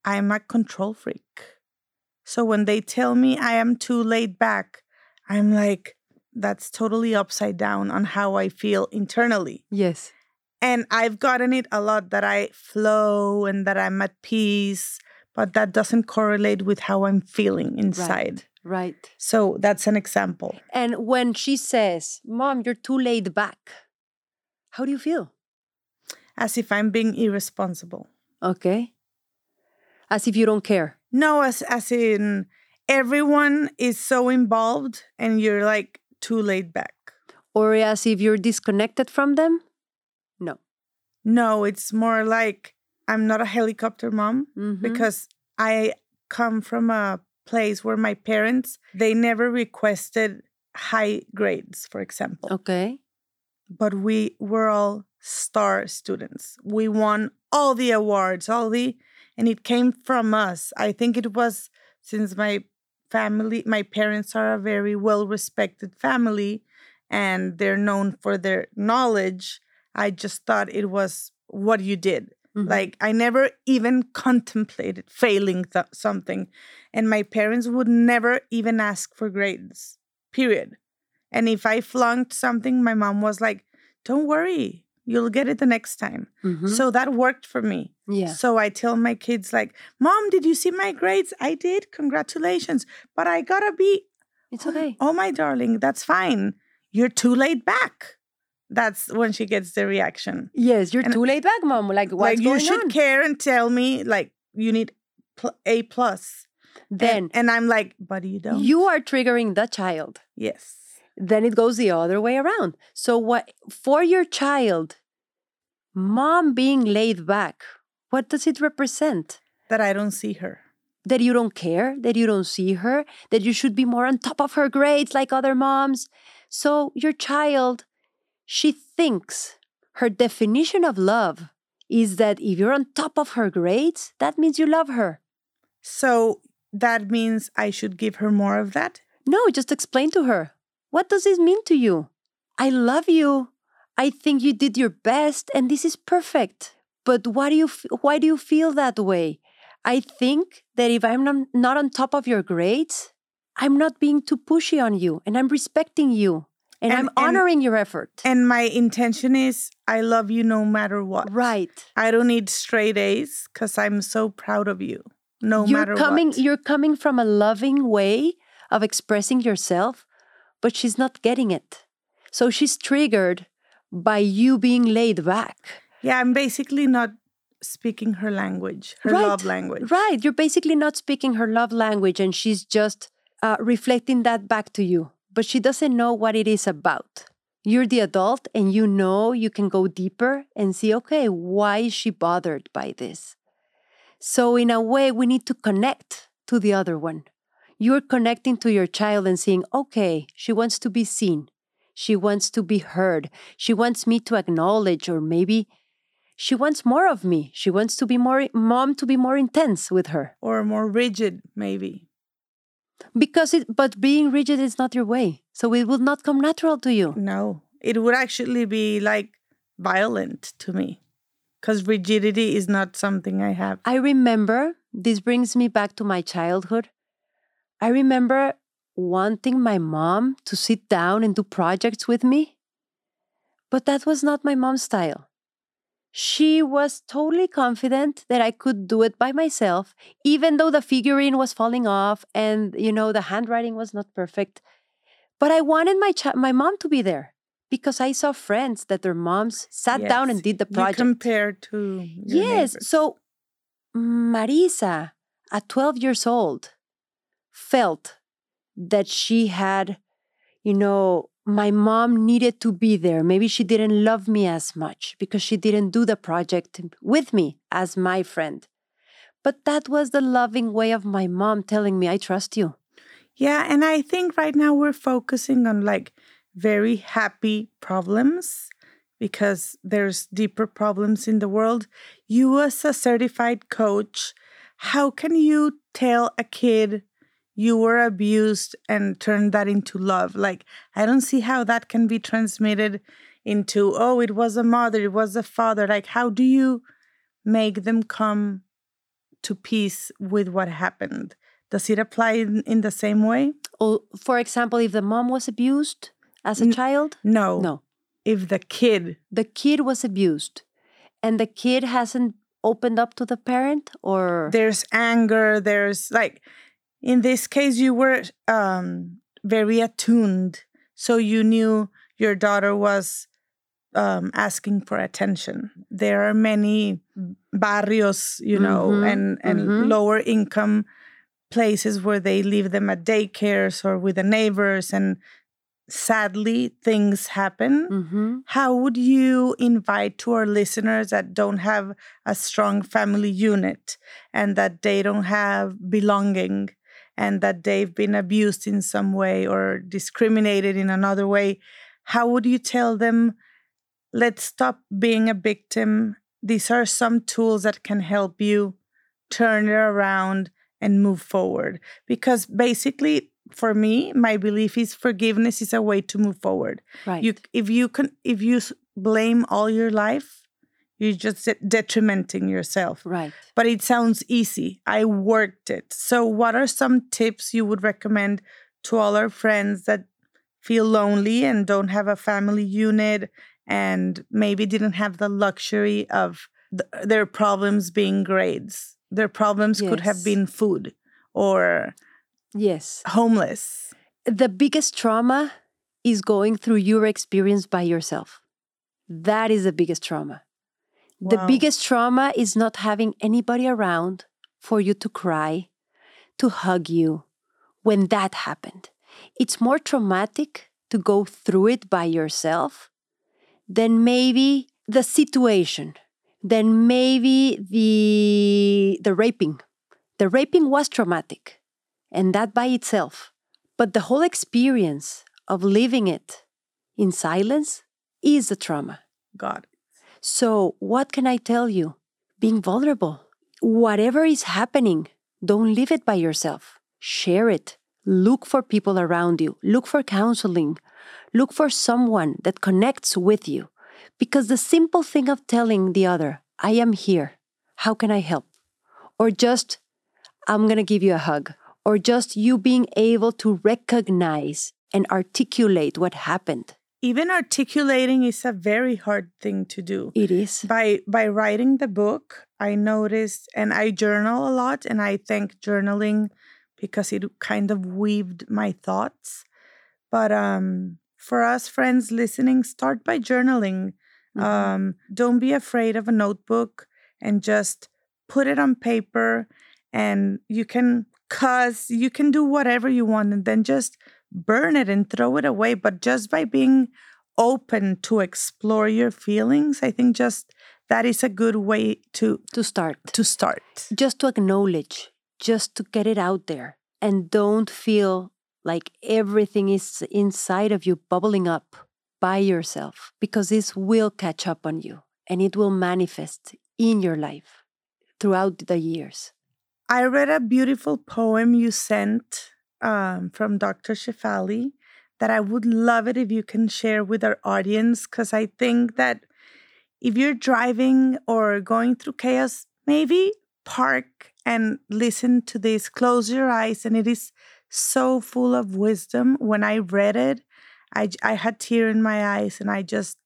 I'm a control freak. So when they tell me I am too laid back, I'm like, that's totally upside down on how I feel internally. yes. And I've gotten it a lot that I flow and that I'm at peace, but that doesn't correlate with how I'm feeling inside. Right. So that's an example. And when she says, Mom, you're too laid back, how do you feel? As if I'm being irresponsible. Okay. As if you don't care. No, as as in everyone is so involved and you're like too laid back. Or as if you're disconnected from them? No. No, it's more like I'm not a helicopter mom Mhm. because I come from a place where my parents they never requested high grades, for example. Okay. But we were all star students. We won all the awards, all the and it came from us. I think it was since my family, my parents are a very well respected family and they're known for their knowledge. I just thought it was what you did. Mhm. Like I never even contemplated failing th- something, and my parents would never even ask for grades. Period. And if I flunked something, my mom was like, don't worry, you'll get it the next time. Mhm. So that worked for me. yeah. So I tell my kids, like, Mom, did you see my grades? I did. Congratulations. But I gotta be, It's okay. oh, my darling, that's fine. You're too laid back. That's when she gets the reaction. Yes, you're And- too laid back, mom. Like what's like, you should on? care and tell me, like, you need pl- A plus. And- then and, I'm like, but you don't. you are triggering the child. yes. Then it goes the other way around. So what for your child, mom being laid back, what does it represent? That I don't see her. That you don't care, that you don't see her, that you should be more on top of her grades like other moms. So your child, she thinks her definition of love is that if you're on top of her grades, that means you love her. So that means I should give her more of that. No, just explain to her. What does this mean to you? I love you. I think you did your best and this is perfect. But why do you f- why do you feel that way? I think that if I'm not, not on top of your grades, I'm not being too pushy on you and I'm respecting you and, And- I'm and- honoring your effort. And my intention is I love you no matter what. right. I don't need straight A's because I'm so proud of you. No you're matter coming what. you're coming from a loving way of expressing yourself, but she's not getting it. So she's triggered by you being laid back. Yeah, I'm basically not speaking her language, her Right, love language. Right. You're basically not speaking her love language and she's just uh, reflecting that back to you. But she doesn't know what it is about. You're the adult and you know you can go deeper and see, okay, why is she bothered by this? So, in a way, we need to connect to the other one. You're connecting to your child and seeing, okay, she wants to be seen. She wants to be heard. She wants me to acknowledge, or maybe she wants more of me. She wants to be more, mom to be more intense with her. Or more rigid, maybe. Because it, but being rigid is not your way. So it will not come natural to you. No, it would actually be like violent to me because rigidity is not something I have. I remember, this brings me back to my childhood. I remember wanting my mom to sit down and do projects with me, but that was not my mom's style. She was totally confident that I could do it by myself, even though the figurine was falling off and, you know, the handwriting was not perfect. But I wanted my chi- my mom to be there because I saw friends that their moms sat down and did the You project. compare to your Yes. neighbors. So Marisa, at 12 years old, felt that she had, you know, my mom needed to be there. Maybe she didn't love me as much because she didn't do the project with me as my friend. But that was the loving way of my mom telling me, I trust you. Yeah, and I think right now we're focusing on like very happy problems because there's deeper problems in the world. You, as a certified coach, how can you tell a kid you were abused and turned that into love? Like, I don't see how that can be transmitted into, oh, it was a mother, it was a father. Like, how do you make them come to peace with what happened? Does it apply in, in the same way? Or, for example, if the mom was abused as a N- child, No. no. If the kid, the kid was abused and the kid hasn't opened up to the parent or there's anger, there's like, in this case, you were um, very attuned. So you knew your daughter was um, asking for attention. There are many barrios, you know, Mhm, and, and mhm. lower income places where they leave them at daycares or with the neighbors. And sadly, things happen. Mhm. How would you invite to our listeners that don't have a strong family unit and that they don't have belonging and that they've been abused in some way or discriminated in another way? How would you tell them, let's stop being a victim? These are some tools that can help you turn it around and move forward. Because basically, for me, my belief is forgiveness is a way to move forward right you if you can if you blame all your life you're just de- detrimenting yourself right but it sounds easy i worked it so what are some tips you would recommend to all our friends that feel lonely and don't have a family unit and maybe didn't have the luxury of th- their problems being grades. Their problems could have been food or Yes. homeless. The biggest trauma is going through your experience by yourself. That is the biggest trauma. The biggest trauma is not having anybody around for you to cry, to hug you when that happened. It's more traumatic to go through it by yourself than maybe the situation, than maybe the the raping. The raping was traumatic, and that by itself. But the whole experience of living it in silence is a trauma. God. So, what can I tell you? Being vulnerable. Whatever is happening, don't leave it by yourself. Share it. Look for people around you. Look for counseling. Look for someone that connects with you. Because the simple thing of telling the other, I am here. How can I help? Or just, I'm going to give you a hug. Or just you being able to recognize and articulate what happened. Even articulating is a very hard thing to do. It is. by by writing the book i noticed and i journal a lot and i thank journaling because it kind of weaved my thoughts but um for us friends listening start by journaling Mhm. um don't be afraid of a notebook and just put it on paper and you can cuss you can do whatever you want and then just burn it and throw it away but just by being open to explore your feelings i think just that is a good way to to start. to start just to acknowledge, just to get it out there, and don't feel like everything is inside of you bubbling up by yourself, because this will catch up on you and it will manifest in your life throughout the years. i read a beautiful poem you sent um, from dr shefali that i would love it if you can share with our audience because i think that if you're driving or going through chaos maybe park and listen to this close your eyes and it is so full of wisdom when i read it I, I had tear in my eyes and i just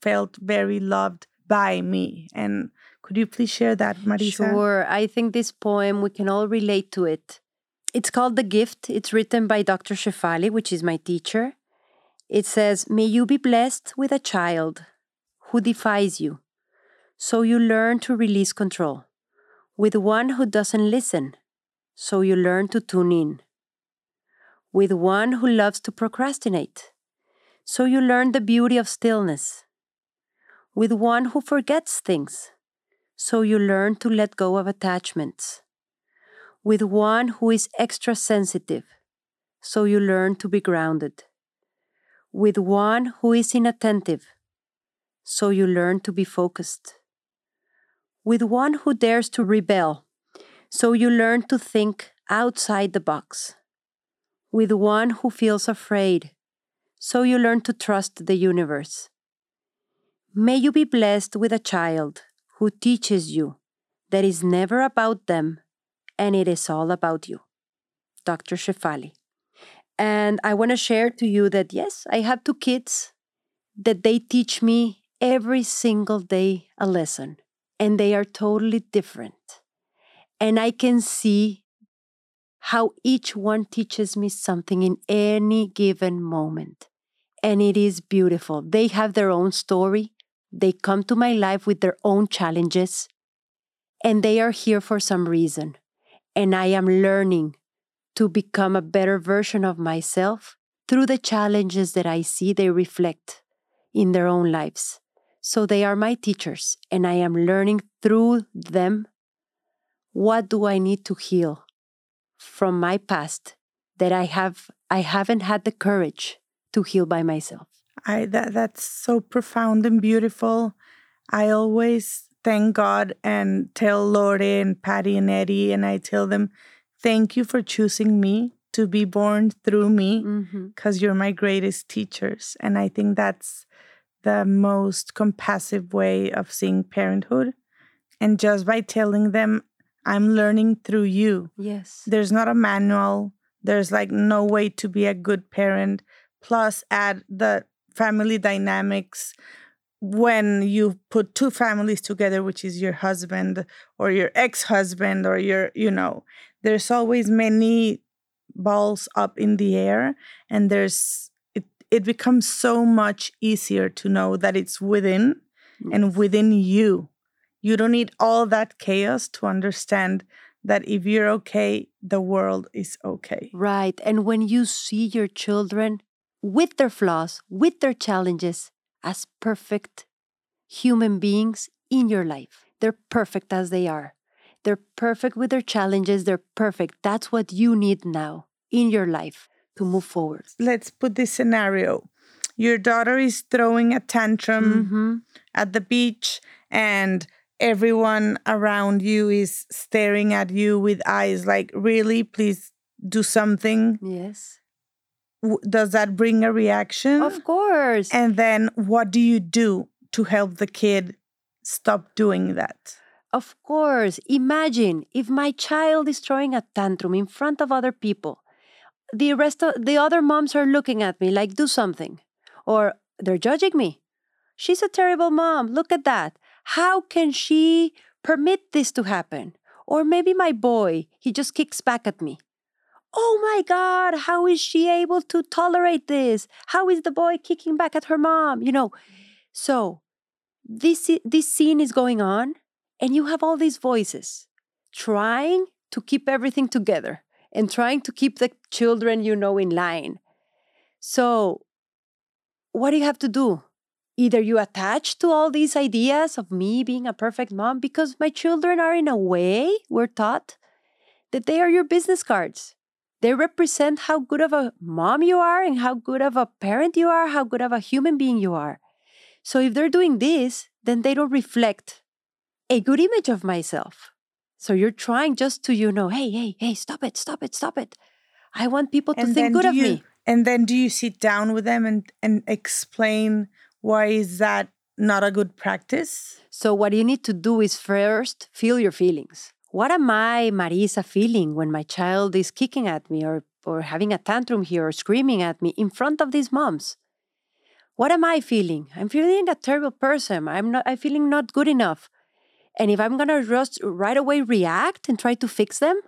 felt very loved by me and could you please share that marisa Sure. I think this poem, we can all relate to it. It's called The Gift. It's written by Dr. Shefali, which is my teacher. It says, May you be blessed with a child who defies you, so you learn to release control. With one who doesn't listen, so you learn to tune in. With one who loves to procrastinate, so you learn the beauty of stillness. With one who forgets things, so you learn to let go of attachments. With one who is extra sensitive, so you learn to be grounded. With one who is inattentive, so you learn to be focused. With one who dares to rebel, so you learn to think outside the box. With one who feels afraid, so you learn to trust the universe. May you be blessed with a child who teaches you that it's never about them and it is all about you. Dr. Shefali. And I want to share to you that yes, I have two kids that they teach me every single day a lesson, and they are totally different. And I can see how each one teaches me something in any given moment. And it is beautiful. They have their own story, they come to my life with their own challenges, and they are here for some reason. And I am learning to become a better version of myself through the challenges that I see they reflect in their own lives. So they are my teachers, and I am learning through them what do I need to heal from my past that I have I haven't had the courage to heal by myself. I that that's so profound and beautiful. I always thank God and tell Lore and Patty and Eddie, and I tell them, thank you for choosing me to be born through me, Mm-hmm. because you're my greatest teachers. And I think that's the most compassive way of seeing parenthood. And just by telling them, I'm learning through you. Yes. There's not a manual. There's like no way to be a good parent, plus add the family dynamics when you put two families together which is your husband or your ex-husband or your you know there's always many balls up in the air and there's it it becomes so much easier to know that it's within mm. and within you you don't need all that chaos to understand that if you're okay the world is okay Right. And when you see your children with their flaws, with their challenges, as perfect human beings in your life, they're perfect as they are. They're perfect with their challenges. They're perfect. That's what you need now in your life to move forward. let's put this scenario your daughter is throwing a tantrum hmm at the beach and everyone around you is staring at you with eyes like really please do something Yes. Does that bring a reaction Of course. and then what do you do to help the kid stop doing that Of course. Imagine if my child is throwing a tantrum in front of other people. The rest of the other moms are looking at me like, do something. Or they're judging me. She's a terrible mom. Look at that. How can she permit this to happen? Or maybe my boy, he just kicks back at me. Oh my God, how is she able to tolerate this? How is the boy kicking back at her mom? You know, mm. so this, this scene is going on, and you have all these voices trying to keep everything together and trying to keep the children you know in line. So, what do you have to do? Either you attach to all these ideas of me being a perfect mom because my children are, in a way, we're taught that they are your business cards. They represent how good of a mom you are and how good of a parent you are, how good of a human being you are. So if they're doing this, then they don't reflect a good image of myself. So you're trying just to, you know, hey, hey, hey, stop it, stop it, stop it. I want people to think good of you me. and then do you sit down with them and and explain why is that not a good practice So what you need to do is first feel your feelings. What am I, Marisa, feeling when my child is kicking at me or, or having a tantrum here or screaming at me in front of these moms? What am I feeling? I'm feeling a terrible person. I'm not I'm feeling not good enough. And if I'm gonna just right away react and try to fix them,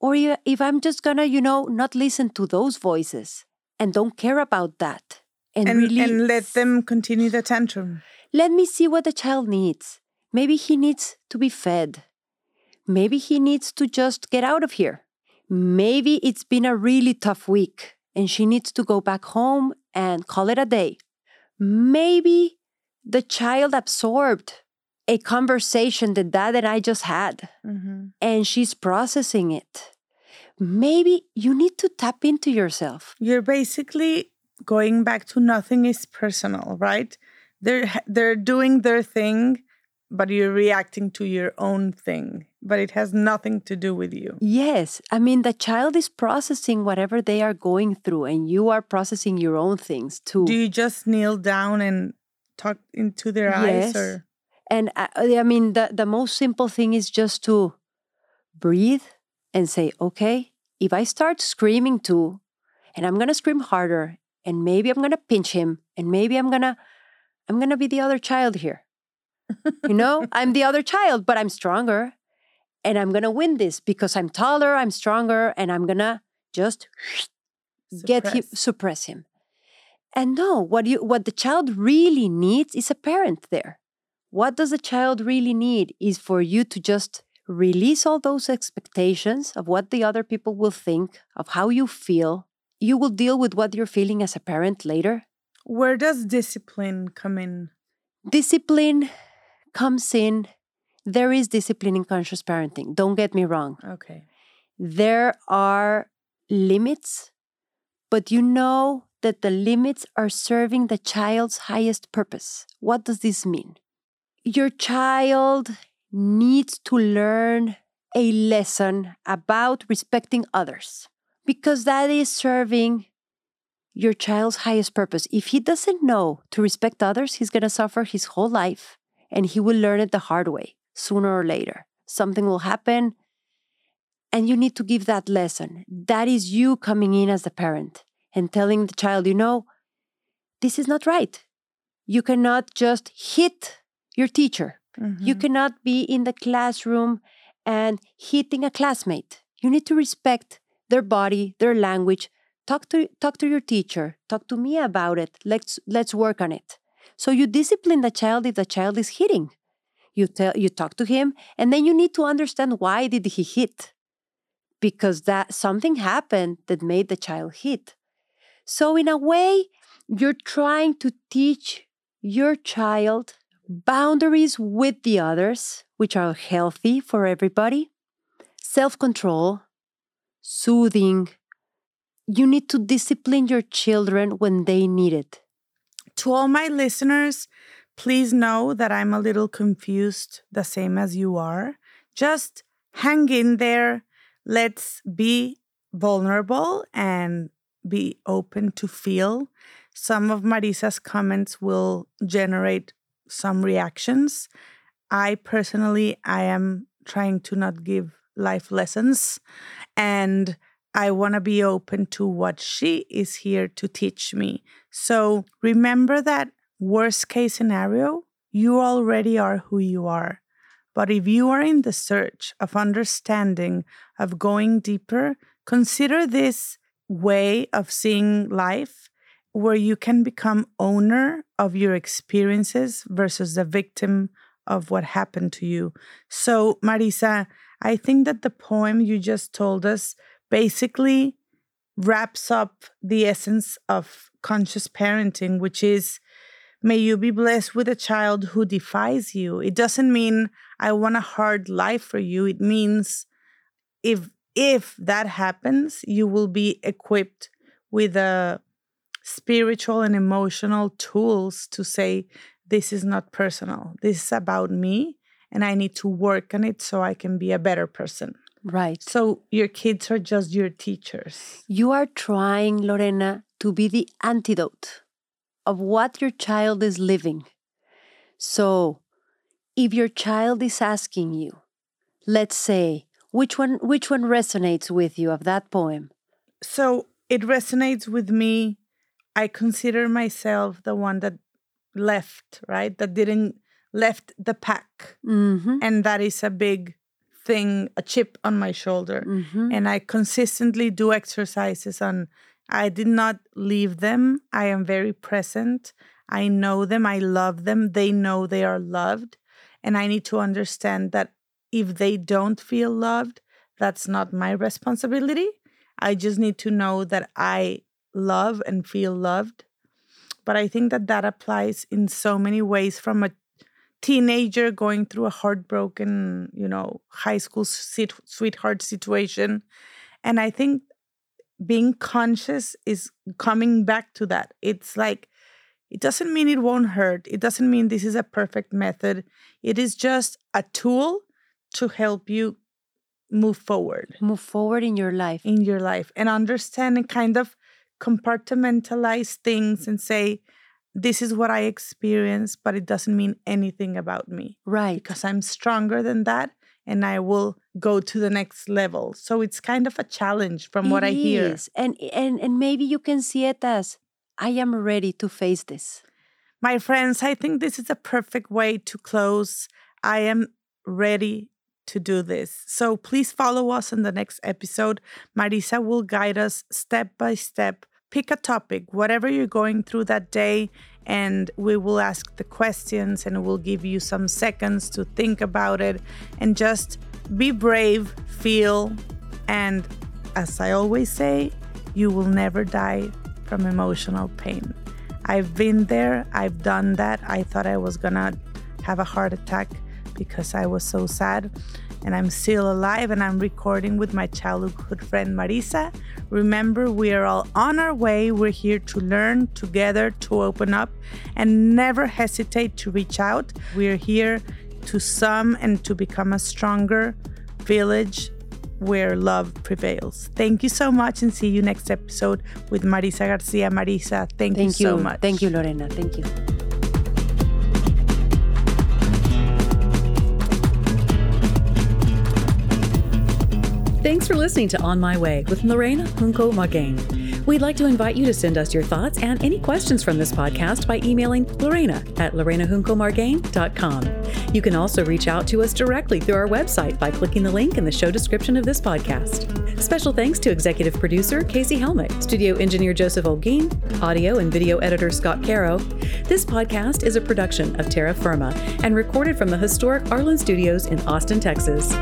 or if I'm just gonna, you know, not listen to those voices and don't care about that and, and really and let them continue the tantrum let me see what the child needs. Maybe he needs to be fed. Maybe he needs to just get out of here. Maybe it's been a really tough week and she needs to go back home and call it a day. Maybe the child absorbed a conversation that dad and I just had Mhm. and she's processing it. Maybe you need to tap into yourself. you're basically going back to nothing is personal right they're they're doing their thing but you're reacting to your own thing but it has nothing to do with you Yes. I mean, the child is processing whatever they are going through, and you are processing your own things too. do you just kneel down and talk into their eyes or and uh, I, I mean, the, the most simple thing is just to breathe and say, okay, if I start screaming too, and I'm going to scream harder, and maybe I'm going to pinch him, and maybe I'm going to, I'm going to be the other child here. you know, *laughs* I'm the other child, but I'm stronger. And I'm going to win this because I'm taller, I'm stronger, and I'm going to just get him Suppress. suppress him. And no what you what the child really needs is a parent there. What does the child really need is for you to just release all those expectations of what the other people will think of how you feel. You will deal with what you're feeling as a parent later. Where does discipline come in? Discipline comes in there is discipline in conscious parenting don't get me wrong okay there are limits, but you know that the limits are serving the child's highest purpose. What does this mean? Your child needs to learn a lesson about respecting others because that is serving your child's highest purpose. If he doesn't know to respect others, he's going to suffer his whole life and he will learn it the hard way sooner or later. Something will happen and you need to give that lesson. That is you coming in as a parent and telling the child, you know, this is not right. You cannot just hit your teacher. You Mhm. cannot be in the classroom and hitting a classmate. You need to respect their body, their language. Talk to talk to your teacher. Talk to me about it. Let's let's work on it. So you discipline the child if the child is hitting. You tell you talk to him and then you need to understand why did he hit? Because that something happened that made the child hit. So in a way, you're trying to teach your child boundaries with the others, which are healthy for everybody, self control, soothing. You need to discipline your children when they need it. To all my listeners, please know that I'm a little confused, the same as you are. Just hang in there. Let's be vulnerable and be open to feel. Some of Marisa's comments will generate some reactions. I personally, I am trying to not give life lessons and I want to be open to what she is here to teach me. So remember that worst case scenario, you already are who you are. But if you are in the search of understanding, of going deeper, consider this way of seeing life where you can become owner of your experiences versus the victim of what happened to you. So, Marisa, I think that the poem you just told us basically wraps up the essence of conscious parenting, which is may you be blessed with a child who defies you. It doesn't mean I want a hard life for you. It means if if that happens, you will be equipped with a spiritual and emotional tools to say this is not personal. This is about me and I need to work on it so I can be a better person. Right. So your kids are just your teachers. You are trying, Lorena, to be the antidote of what your child is living. So, if your child is asking you, let's say, which one which one resonates with you of that poem? So it resonates with me. I consider myself the one that left, right? That didn't left the pack. Mhm. And that is a big thing, a chip on my shoulder. Mhm. And I consistently do exercises on I did not leave them. I am very present. I know them. I love them. They know they are loved. And I need to understand that if they don't feel loved, that's not my responsibility. I just need to know that I love and feel loved. But I think that that applies in so many ways from a teenager going through a heartbroken, you know, high school sweetheart situation. And I think being conscious is coming back to that. It's like, it doesn't mean it won't hurt. It doesn't mean this is a perfect method. It is just a tool to help you move forward Move forward in your life. in your life and understand and kind of compartmentalize things and say, this is what I experience, but it doesn't mean anything about me Right. because I'm stronger than that and I will go to the next level. So it's kind of a challenge from what It I hear. is. And and and maybe you can see it as I am ready to face this. My friends, I think this is a perfect way to close. I am ready to do this. So please follow us in the next episode. Marisa will guide us step by step. Pick a topic, whatever you're going through that day, and we will ask the questions and we'll give you some seconds to think about it and just be brave, feel, and as I always say, you will never die from emotional pain. I've been there, I've done that. I thought I was gonna have a heart attack because I was so sad. And I'm still alive and I'm recording with my childhood friend Marisa. Remember, we are all on our way. We're here to learn together, to open up, and never hesitate to reach out. We're here to sum and to become a stronger village where love prevails. Thank you so much and see you next episode with Marisa Garcia. Marisa, thank, Thank you you. so much. Thank you, Lorena. Thank you. Thanks for listening to On My Way with Lorena Junco Margain. We'd like to invite you to send us your thoughts and any questions from this podcast by emailing Lorena at lorenajuncomargain.com. You can also reach out to us directly through our website by clicking the link in the show description of this podcast. Special thanks to executive producer Casey Helmick, studio engineer Joseph Olguin, audio and video editor Scott Caro. This podcast is a production of Terra Firma and recorded from the historic Arlyn Studios in Austin, Texas.